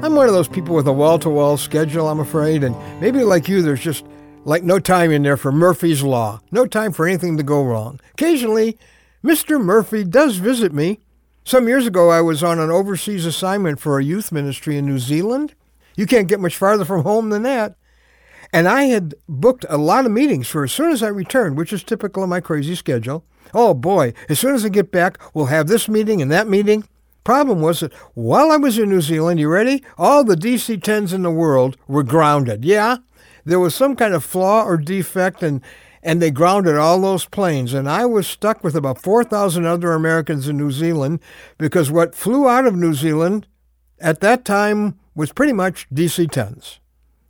I'm one of those people with a wall to wall schedule, I'm afraid, and maybe like you, there's just like no time in there for Murphy's Law. No time for anything to go wrong. Occasionally, Mr. Murphy does visit me. Some years ago, I was on an overseas assignment for a youth ministry in New Zealand. You can't get much farther from home than that. And I had booked a lot of meetings for as soon as I returned, which is typical of my crazy schedule. Oh boy, as soon as I get back, we'll have this meeting and that meeting. Problem was that while I was in New Zealand, you ready? All the DC 10s in the world were grounded. Yeah, there was some kind of flaw or defect, and, and they grounded all those planes. And I was stuck with about 4,000 other Americans in New Zealand because what flew out of New Zealand at that time was pretty much DC 10s.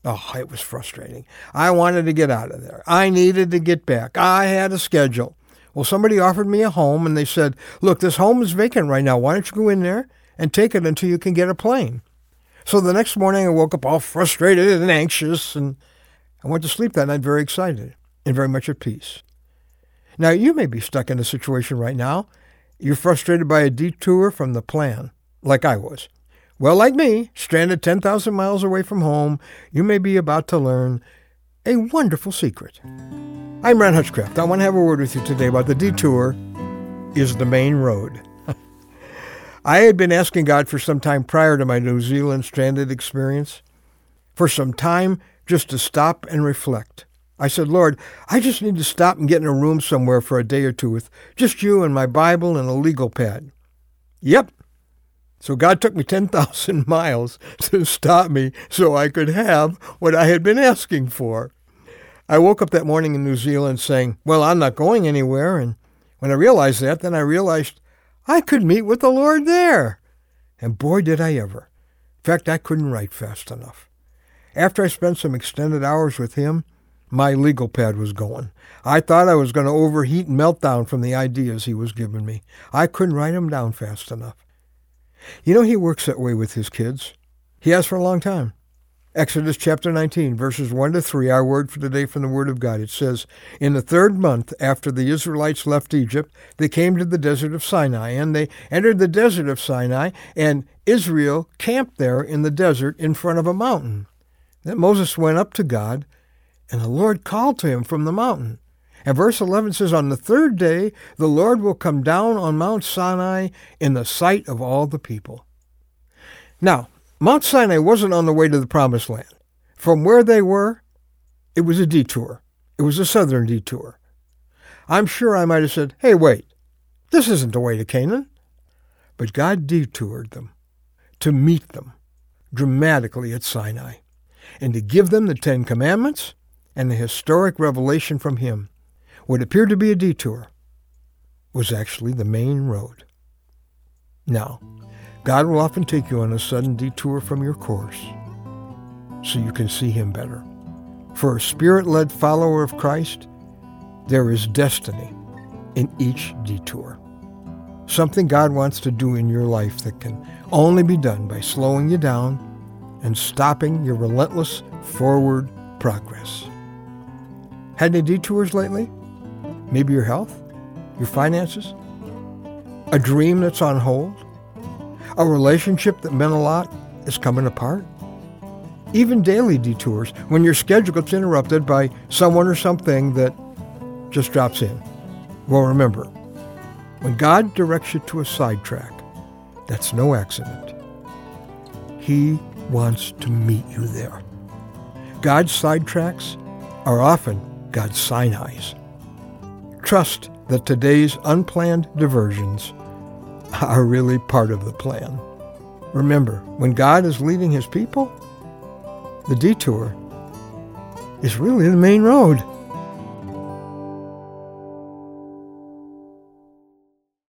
Oh, it was frustrating. I wanted to get out of there. I needed to get back. I had a schedule. Well, somebody offered me a home and they said, Look, this home is vacant right now. Why don't you go in there and take it until you can get a plane? So the next morning I woke up all frustrated and anxious and I went to sleep that night very excited and very much at peace. Now, you may be stuck in a situation right now. You're frustrated by a detour from the plan, like I was. Well, like me, stranded 10,000 miles away from home, you may be about to learn a wonderful secret. I'm Ron Hutchcraft. I want to have a word with you today about the detour is the main road. I had been asking God for some time prior to my New Zealand stranded experience, for some time just to stop and reflect. I said, Lord, I just need to stop and get in a room somewhere for a day or two with just you and my Bible and a legal pad. Yep, so God took me 10,000 miles to stop me so I could have what I had been asking for. I woke up that morning in New Zealand saying, Well, I'm not going anywhere. And when I realized that, then I realized I could meet with the Lord there. And boy, did I ever. In fact, I couldn't write fast enough. After I spent some extended hours with him, my legal pad was going. I thought I was going to overheat and melt down from the ideas he was giving me. I couldn't write them down fast enough. You know, he works that way with his kids. He has for a long time. Exodus chapter 19, verses 1 to 3, our word for today from the Word of God. It says, In the third month after the Israelites left Egypt, they came to the desert of Sinai, and they entered the desert of Sinai, and Israel camped there in the desert in front of a mountain. Then Moses went up to God, and the Lord called to him from the mountain. And verse 11 says, On the third day, the Lord will come down on Mount Sinai in the sight of all the people. Now, Mount Sinai wasn't on the way to the promised land. From where they were, it was a detour. It was a southern detour. I'm sure I might have said, Hey, wait, this isn't the way to Canaan. But God detoured them to meet them dramatically at Sinai and to give them the Ten Commandments and the historic revelation from Him what appeared to be a detour was actually the main road. Now, God will often take you on a sudden detour from your course so you can see Him better. For a spirit led follower of Christ, there is destiny in each detour. Something God wants to do in your life that can only be done by slowing you down and stopping your relentless forward progress. Had any detours lately? Maybe your health, your finances, a dream that's on hold, a relationship that meant a lot is coming apart. Even daily detours when your schedule gets interrupted by someone or something that just drops in. Well, remember, when God directs you to a sidetrack, that's no accident. He wants to meet you there. God's sidetracks are often God's Sinai's. Trust that today's unplanned diversions are really part of the plan. Remember, when God is leading his people, the detour is really the main road.